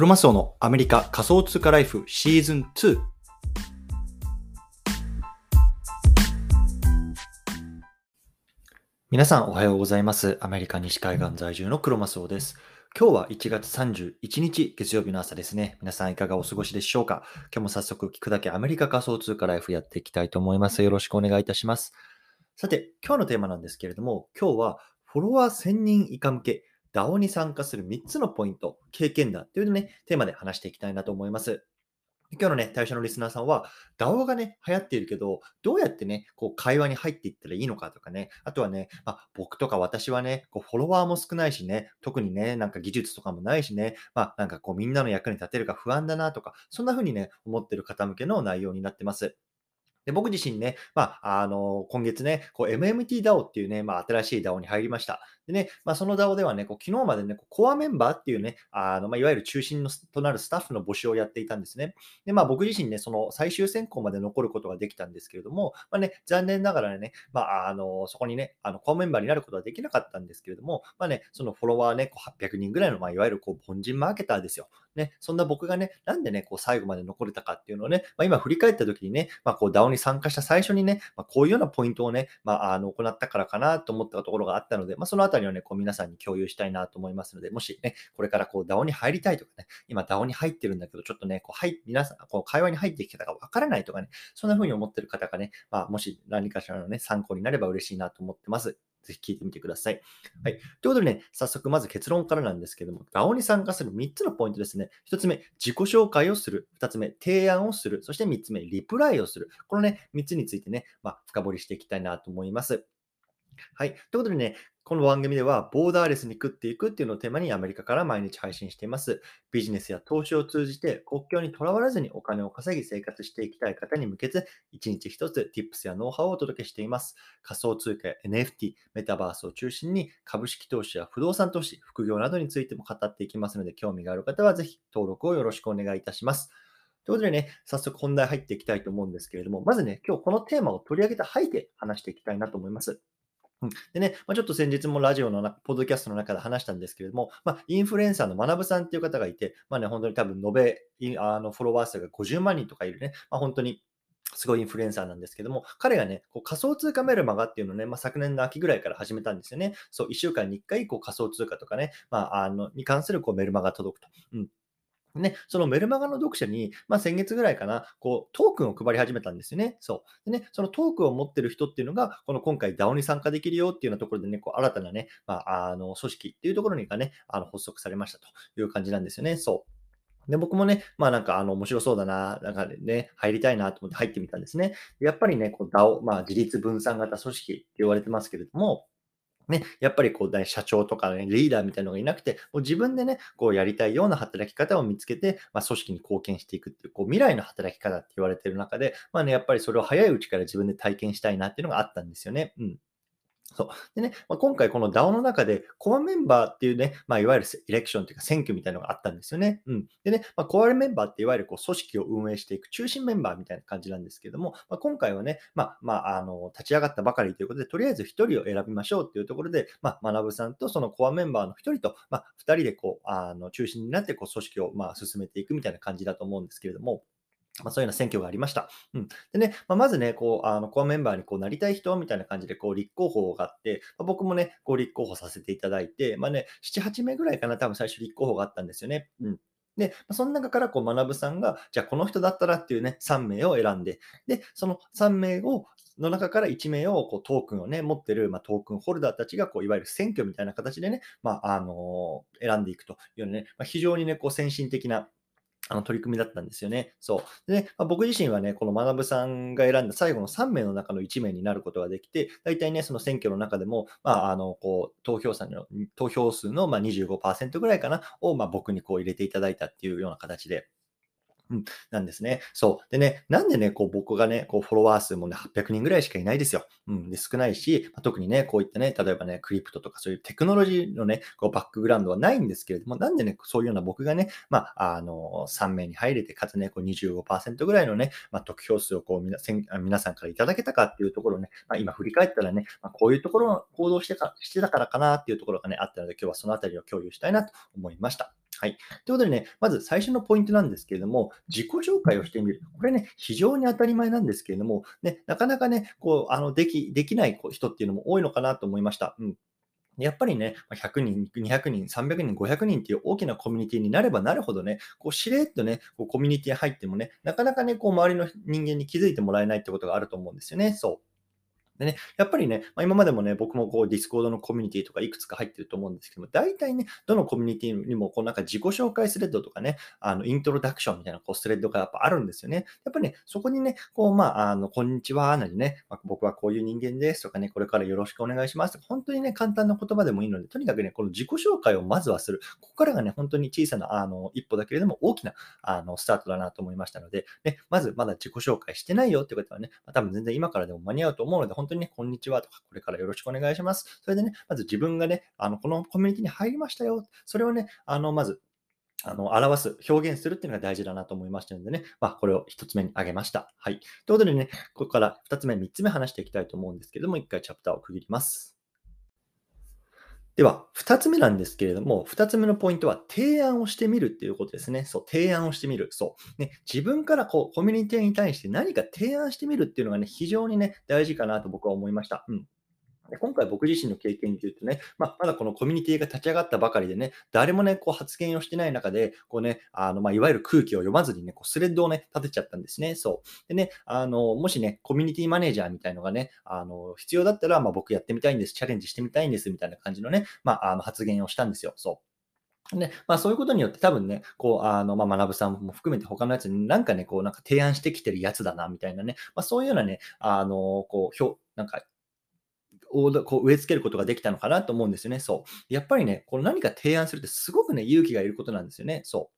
クロマスオのアメリカ仮想通貨ライフシーズン2。皆さんおはようございます。アメリカ西海岸在住のクロマスオです。今日は1月31日月曜日の朝ですね。皆さんいかがお過ごしでしょうか？今日も早速聞くだけアメリカ仮想通貨ライフやっていきたいと思います。よろしくお願いいたします。さて、今日のテーマなんですけれども、今日はフォロワー1000人以下向け DAO に参加する3つのポイント、経験談というのね、テーマで話していきたいなと思います。今日のね、対象のリスナーさんは、DAO がね、流行っているけど、どうやってね、こう会話に入っていったらいいのかとかね、あとはね、まあ、僕とか私はね、こうフォロワーも少ないしね、特にね、なんか技術とかもないしね、まあ、なんかこうみんなの役に立てるか不安だなとか、そんな風にね、思ってる方向けの内容になってます。で僕自身ね、まあ、あの、今月ね、こう MMT DAO っていうね、まあ、新しい DAO に入りました。でね、まあ、その DAO ではね、こう昨日までね、コアメンバーっていうね、あのまあ、いわゆる中心のとなるスタッフの募集をやっていたんですね。で、まあ、僕自身ね、その最終選考まで残ることができたんですけれども、まあね、残念ながらね、まあ、あの、そこにね、あの、コアメンバーになることはできなかったんですけれども、まあね、そのフォロワーね、こう800人ぐらいの、まあ、いわゆるこう凡人マーケターですよ。ね、そんな僕がね、なんでね、こう最後まで残れたかっていうのをね、まあ、今振り返った時にね、まあ、こう DAO に参加した最初にね、まあ、こういうようなポイントをね、まあ、あの行ったからかなと思ったところがあったので、まあ、そのあたりをね、こう皆さんに共有したいなと思いますので、もしね、これからこう DAO に入りたいとかね、今 DAO に入ってるんだけど、ちょっとね、こうはい皆さん、こう会話に入ってきたかわからないとかね、そんな風に思ってる方がね、まあ、もし何かしらのね、参考になれば嬉しいなと思ってます。ぜひ聞いてみてください。はい。ということでね、早速まず結論からなんですけども、DAO に参加する3つのポイントですね。1つ目、自己紹介をする。2つ目、提案をする。そして3つ目、リプライをする。このね、3つについてね、まあ、深掘りしていきたいなと思います。はい。ということでね、この番組では、ボーダーレスに食っていくっていうのをテーマにアメリカから毎日配信しています。ビジネスや投資を通じて国境にとらわれずにお金を稼ぎ生活していきたい方に向けて、一日一つ Tips やノウハウをお届けしています。仮想通貨や NFT、メタバースを中心に株式投資や不動産投資、副業などについても語っていきますので、興味がある方はぜひ登録をよろしくお願いいたします。ということでね、早速本題入っていきたいと思うんですけれども、まずね、今日このテーマを取り上げた背景話していきたいなと思います。でね、まあ、ちょっと先日もラジオのな、ポッドキャストの中で話したんですけれども、まあ、インフルエンサーの学さんっていう方がいて、まあね、本当に多分延べ、あのフォロワー数が50万人とかいるね、まあ、本当にすごいインフルエンサーなんですけども、彼がね、こう仮想通貨メルマガっていうのをね、まあ、昨年の秋ぐらいから始めたんですよね。そう、1週間に1回こう仮想通貨とかね、まあ、あのに関するこうメルマガが届くと。うんね、そのメルマガの読者に、まあ、先月ぐらいかな、こう、トークンを配り始めたんですよね。そう。でね、そのトークンを持ってる人っていうのが、この今回 DAO に参加できるよっていうようなところでね、こう、新たなね、まあ、あの、組織っていうところにがね、あの、発足されましたという感じなんですよね。そう。で、僕もね、まあなんかあの面白そうだな、なんかね、入りたいなと思って入ってみたんですね。やっぱりね、こう DAO、まあ自立分散型組織って言われてますけれども、ね、やっぱりこう、ね、社長とか、ね、リーダーみたいなのがいなくて、もう自分でね、こうやりたいような働き方を見つけて、まあ、組織に貢献していくっていう、こう未来の働き方って言われてる中で、まあね、やっぱりそれを早いうちから自分で体験したいなっていうのがあったんですよね。うん。そう。でね、まあ、今回この DAO の中で、コアメンバーっていうね、まあ、いわゆるエレクションというか選挙みたいなのがあったんですよね。うん。でね、まあ、コアメンバーっていわゆるこう組織を運営していく中心メンバーみたいな感じなんですけども、まあ、今回はね、まあ、まあ、あの、立ち上がったばかりということで、とりあえず1人を選びましょうっていうところで、まあ、学さんとそのコアメンバーの1人と、まあ、2人でこう、あの、中心になってこう組織をま進めていくみたいな感じだと思うんですけれども、まあ、そういうような選挙がありました。うん、でね、まあ、まずね、こう、あの、コアメンバーにこうなりたい人みたいな感じで、こう、立候補があって、まあ、僕もね、こう、立候補させていただいて、まあね、7、8名ぐらいかな、多分最初立候補があったんですよね。うん。で、その中から、こう、学さんが、じゃあこの人だったらっていうね、3名を選んで、で、その3名を、の中から1名をこうトークンをね、持ってる、まあ、トークンホルダーたちが、こう、いわゆる選挙みたいな形でね、まあ、あのー選んでいくというね、まあ、非常にね、こう、先進的な、あの取り組みだったんですよね。そう。でね、まあ、僕自身はね、この学さんが選んだ最後の3名の中の1名になることができて、大体ね、その選挙の中でも、まあ、あの、こう、投票者の、投票数のま25%ぐらいかな、をま僕にこう入れていただいたっていうような形で、うん、なんですね。そう。でね、なんでね、こう僕がね、こうフォロワー数もね、800人ぐらいしかいないですよ。うん、で少ないし、ま、特にね、こういったね、例えばね、クリプトとかそういうテクノロジーのね、こうバックグラウンドはないんですけれども、なんでね、そういうような僕がね、まあ、あの、3名に入れて、かつね、こう25%ぐらいのね、まあ、得票数をこう皆せん皆さんからいただけたかっていうところをね、まあ、今振り返ったらね、まあ、こういうところの行動してかしてたからかなっていうところがね、あったので、今日はそのあたりを共有したいなと思いました。はい。ということでね、まず最初のポイントなんですけれども、自己紹介をしてみる。これね、非常に当たり前なんですけれども、ね、なかなかね、こう、あの、でき、できない人っていうのも多いのかなと思いました。うん。やっぱりね、100人、200人、300人、500人っていう大きなコミュニティになればなるほどね、こうしれっとね、こうコミュニティ入ってもね、なかなかね、こう周りの人間に気づいてもらえないってことがあると思うんですよね。そう。でね、やっぱりね、まあ、今までもね、僕もこう、 Discord のコミュニティとかいくつか入ってると思うんですけども、大体ね、どのコミュニティにも、こう、なんか自己紹介スレッドとかね、あの、イントロダクションみたいなこうスレッドがやっぱあるんですよね。やっぱりね、そこにね、こう、まあ、あの、こんにちは、なりね、まあ、僕はこういう人間ですとかね、これからよろしくお願いしますとか、本当にね、簡単な言葉でもいいので、とにかくね、この自己紹介をまずはする。ここからがね、本当に小さな、あの、一歩だけれども、大きな、あの、スタートだなと思いましたので、ね、まずまだ自己紹介してないよってことはね、ま、多分全然今からでも間に合うと思うので、本当当にね、こんにちはとか、これからよろしくお願いします。それでね、まず自分がね、あの、このコミュニティに入りましたよ。それをね、あの、まず、あの、表す、表現するっていうのが大事だなと思いましたのでね、まあ、これを1つ目に挙げました。はい。ということでね、ここから2つ目、3つ目話していきたいと思うんですけども、1回チャプターを区切ります。では、2つ目なんですけれども、2つ目のポイントは提案をしてみるっていうことですね。そう、提案をしてみる。そう。ね、自分からこう、コミュニティに対して何か提案してみるっていうのがね、非常にね、大事かなと僕は思いました。うん。で今回僕自身の経験で言うとね、まあ、まだこのコミュニティが立ち上がったばかりでね、誰もね、こう発言をしてない中で、こうね、あの、まあ、いわゆる空気を読まずにね、こうスレッドをね、立てちゃったんですね。そう。でね、あの、もしね、コミュニティマネージャーみたいのがね、あの、必要だったら、まあ、僕やってみたいんです、チャレンジしてみたいんです、みたいな感じのね、まあ、あの発言をしたんですよ。そう。ね、まあそういうことによって多分ね、こう、あの、まあ、学さんも含めて他のやつになんかね、こう、なんか提案してきてるやつだな、みたいなね、まあそういうようなね、あの、こう、なんかをこう植え付けることができたのかなと思うんですよね。そう。やっぱりね、この何か提案するってすごくね、勇気がいることなんですよね。そ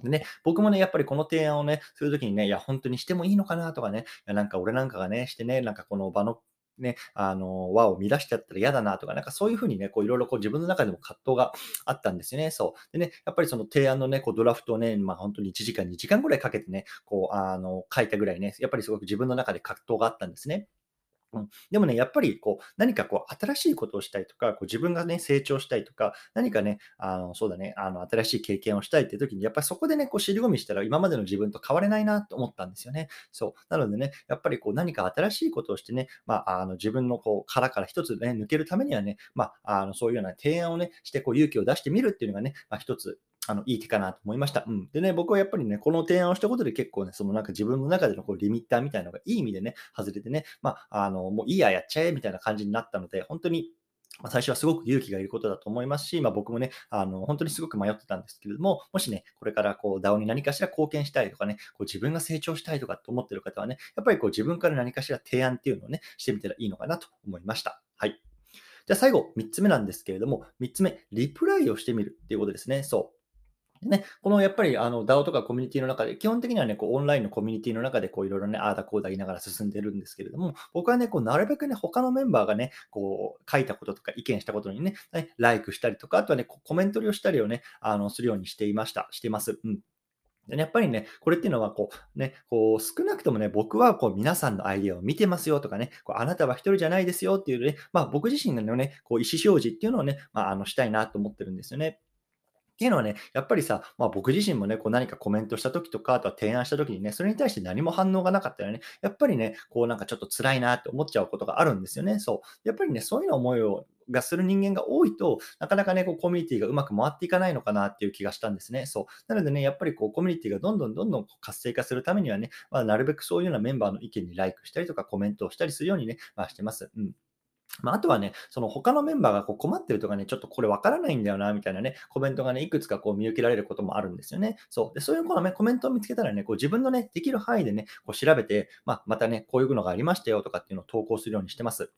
う。でね、僕もね、やっぱりこの提案をね、するときにね、いや、本当にしてもいいのかなとかね、いやなんか俺なんかがね、してね、なんかこの場のね、あの、輪を乱しちゃったら嫌だなとか、なんかそういうふうにね、こういろいろこう自分の中でも葛藤があったんですよね。そう。でね、やっぱりその提案のね、こうドラフトをね、まあ本当に1時間、2時間ぐらいかけてね、こう、あの、書いたぐらいね、やっぱりすごく自分の中で葛藤があったんですね。うん、でもね、やっぱりこう何かこう新しいことをしたいとか、こう自分がね、成長したいとか、何かね、あのそうだね、あの新しい経験をしたいっていう時に、やっぱりそこでね、こう尻込みしたら今までの自分と変われないなと思ったんですよね。そう。なのでね、やっぱりこう何か新しいことをしてね、まあ、あの自分のこう殻から一つね、抜けるためにはね、まあ、あのそういうような提案をね、してこう勇気を出してみるっていうのがね、まあ、一つあの、いい手かなと思いました。うん。でね、僕はやっぱりね、この提案をしたことで結構ね、そのなんか自分の中でのこうリミッターみたいなのがいい意味でね、外れてね、まあ、あの、もういいや、やっちゃえ、みたいな感じになったので、本当にま最初はすごく勇気がいることだと思いますし、まあ、僕もね、あの本当にすごく迷ってたんですけれども、もしね、これからこう DAO に何かしら貢献したいとかね、こう自分が成長したいとかって思ってる方はね、やっぱりこう自分から何かしら提案っていうのをね、してみたらいいのかなと思いました。はい。じゃあ最後、3つ目なんですけれども、3つ目、リプライをしてみるっていうことですね。そう。ね、このやっぱりあの DAO とかコミュニティの中で、基本的にはね、こうオンラインのコミュニティの中でこういろいろね、ああだこうだ言いながら進んでるんですけれども、僕はね、こうなるべくね、他のメンバーがね、こう書いたこととか意見したことにね、ねライクしたりとか、あとはね、コメントをしたりをね、あのするようにしていました、してます。うん。でね、やっぱりね、これっていうのは、こう、ね、こう、少なくともね、僕は、こう、皆さんのアイデアを見てますよとかね、こうあなたは一人じゃないですよっていうね、まあ、僕自身のね、こう、意思表示っていうのをね、まあ、あの、したいなと思ってるんですよね。っていうのはね、やっぱりさ、まあ、僕自身もね、こう何かコメントした時とか、あとは提案した時にね、それに対して何も反応がなかったらね、やっぱりね、こうなんかちょっと辛いなって思っちゃうことがあるんですよね。そう。やっぱりね、そういうの思いをがする人間が多いと、なかなかね、こうコミュニティがうまく回っていかないのかなっていう気がしたんですね。そう。なのでね、やっぱりこうコミュニティがどんどんどんどん活性化するためにはね、まあ、なるべくそういうようなメンバーの意見にライクしたりとかコメントをしたりするようにね、まあ、してます。うん。まあ、あとはね、その他のメンバーがこう困ってるとかね、ちょっとこれわからないんだよな、みたいなね、コメントがね、いくつかこう見受けられることもあるんですよね。そう。で、そういうこの、ね、コメントを見つけたらね、こう自分のね、できる範囲でね、こう調べて、まあ、またね、こういうのがありましたよとかっていうのを投稿するようにしてます。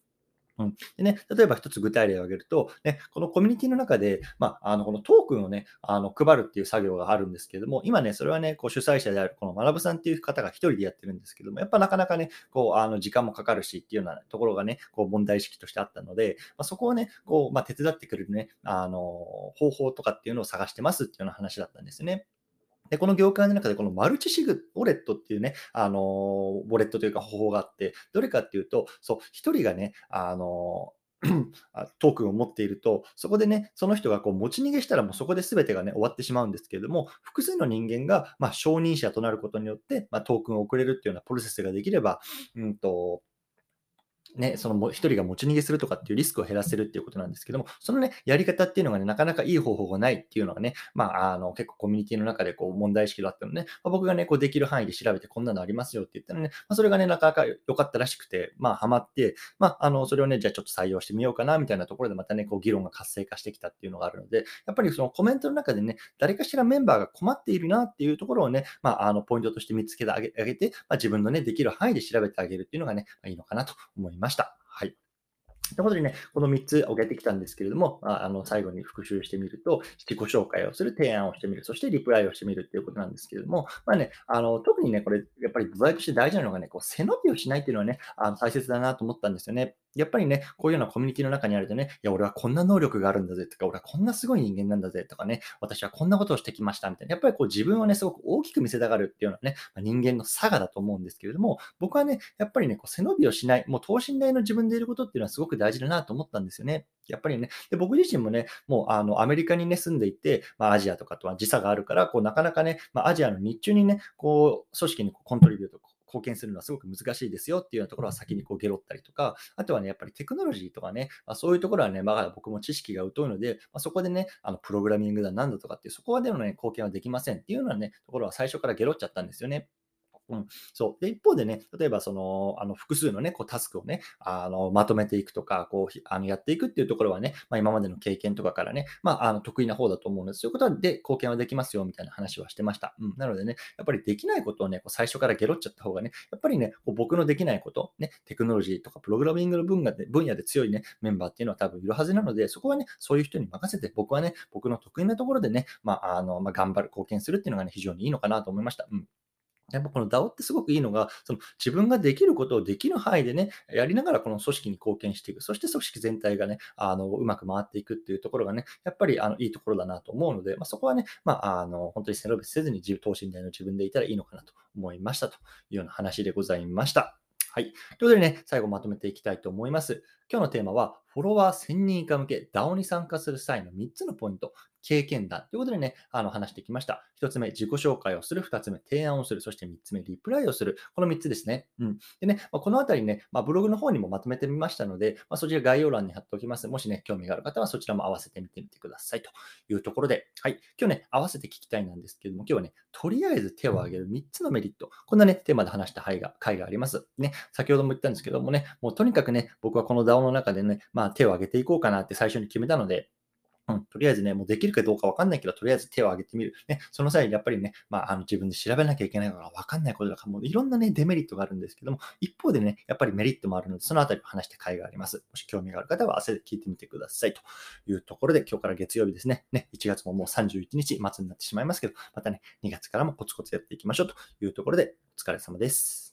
うん。でね、例えば一つ具体例を挙げると、ね、このコミュニティの中で、まあ、あの、このトークンをね、あの、配るっていう作業があるんですけれども、今ね、それはね、こう主催者であるこの学さんっていう方が一人でやってるんですけども、やっぱなかなかね、こう、あの、時間もかかるしっていうようなところがね、こう、問題意識としてあったので、まあ、そこをね、こう、まあ、手伝ってくれるね、あの、方法とかっていうのを探してますっていうような話だったんですね。で、この業界の中でこのマルチシグウォレットっていうね、あの、ウォレットというか方法があって、どれかっていうと、そう、一人がね、あの、トークンを持っていると、そこでね、その人がこう持ち逃げしたらもうそこで全てがね、終わってしまうんですけれども、複数の人間が、まあ、承認者となることによって、まあ、トークンを送れるっていうようなプロセスができれば、うんと、ね、その一人が持ち逃げするとかっていうリスクを減らせるっていうことなんですけども、そのね、やり方っていうのがね、なかなかいい方法がないっていうのがね、まあ、あの、結構コミュニティの中でこう問題意識だったので、ね、まあ、僕がね、こうできる範囲で調べてこんなのありますよって言ったらね、まあ、それがね、なかなか良かったらしくて、まあ、ハマって、まあ、あの、それをね、じゃあちょっと採用してみようかな、みたいなところでまたね、こう議論が活性化してきたっていうのがあるので、やっぱりそのコメントの中でね、誰かしらメンバーが困っているなっていうところをね、まあ、あの、ポイントとして見つけてあげて、まあ、自分のね、できる範囲で調べてあげるっていうのがね、まあ、いいのかなと思います。ました。はい。ということでね、この3つ挙げてきたんですけれども、あの最後に復習してみると、自己紹介をする、提案をしてみる、そしてリプライをしてみるっていうことなんですけれども、まあね、あの特にね、これ、やっぱり土台として大事なのがね、こう背伸びをしないっていうのはね、あの大切だなと思ったんですよね。やっぱりね、こういうようなコミュニティの中にあるとね、いや、俺はこんな能力があるんだぜとか、俺はこんなすごい人間なんだぜとかね、私はこんなことをしてきましたみたいな、やっぱりこう自分をね、すごく大きく見せたがるっていうのはね、ま、人間の差がだと思うんですけれども、僕はね、やっぱりね、こう背伸びをしない、もう等身大の自分でいることっていうのはすごく大事だなと思ったんですよね。やっぱりね、で僕自身もね、もうあのアメリカにね、住んでいて、まあ、アジアとかとは時差があるから、こうなかなかね、まあ、アジアの日中にね、こう組織にこうコントリビュート貢献するのはすごく難しいですよっていうようなところは先にこうゲロったりとか、あとはね、やっぱりテクノロジーとかね、まあ、そういうところはね、まだ僕も知識が疎いので、まあ、そこでね、あのプログラミングだなんだとかっていう、そこはでもね、貢献はできませんっていうようなね、ところは最初からゲロっちゃったんですよね。うん、そう。で、一方でね、例えばその、あの、複数のね、こう、タスクをね、あの、まとめていくとか、こう、あの、やっていくっていうところはね、まあ、今までの経験とかからね、まあ、あの、得意な方だと思うんで。そういうことで貢献はできますよ、みたいな話はしてました。うん。なのでね、やっぱりできないことをね、こう最初からゲロっちゃった方がね、やっぱりね、こう僕のできないこと、ね、テクノロジーとかプログラミングの分野で分野で強いね、メンバーっていうのは多分いるはずなので、そこはね、そういう人に任せて、僕はね、僕の得意なところでね、まあ、あの、まあ、頑張る、貢献するっていうのがね、非常にいいのかなと思いました。うん。やっぱこの DAO ってすごくいいのが、その自分ができることをできる範囲でね、やりながらこの組織に貢献していく。そして組織全体がね、あの、うまく回っていくっていうところがね、やっぱりあのいいところだなと思うので、まあ、そこはね、まあ、あの、本当に背伸びせずに自等身大の自分でいたらいいのかなと思いましたというような話でございました。はい。ということでね、最後まとめていきたいと思います。今日のテーマは、フォロワー1000人以下向け DAO に参加する際の3つのポイント。経験談ということでね、あの話してきました。1つ目、自己紹介をする。2つ目、提案をする。そして3つ目、リプライをする。この3つですね。うん。でね、まあ、このあたりね、まあ、ブログの方にもまとめてみましたので、まあ、そちら概要欄に貼っておきます。もしね、興味がある方はそちらも合わせてみてみてくださいというところで、はい。今日ね、合わせて聞きたいなんですけども、今日はね、とりあえず手を挙げる3つのメリット。こんなね、テーマで話した回が回があります。ね、先ほども言ったんですけどもね、もうとにかくね、僕はこの DAO の中でね、まあ、手を挙げていこうかなって最初に決めたので、うん、とりあえずね、もうできるかどうかわかんないけど、とりあえず手を挙げてみる。ね、その際、やっぱりね、まあ、あの自分で調べなきゃいけないからわかんないこととから、もういろんなね、デメリットがあるんですけども、一方でね、やっぱりメリットもあるので、そのあたりを話して会があります。もし興味がある方は、汗で聞いてみてください。というところで、今日から月曜日ですね。ね、1月ももう31日末になってしまいますけど、またね、2月からもコツコツやっていきましょうというところで、お疲れ様です。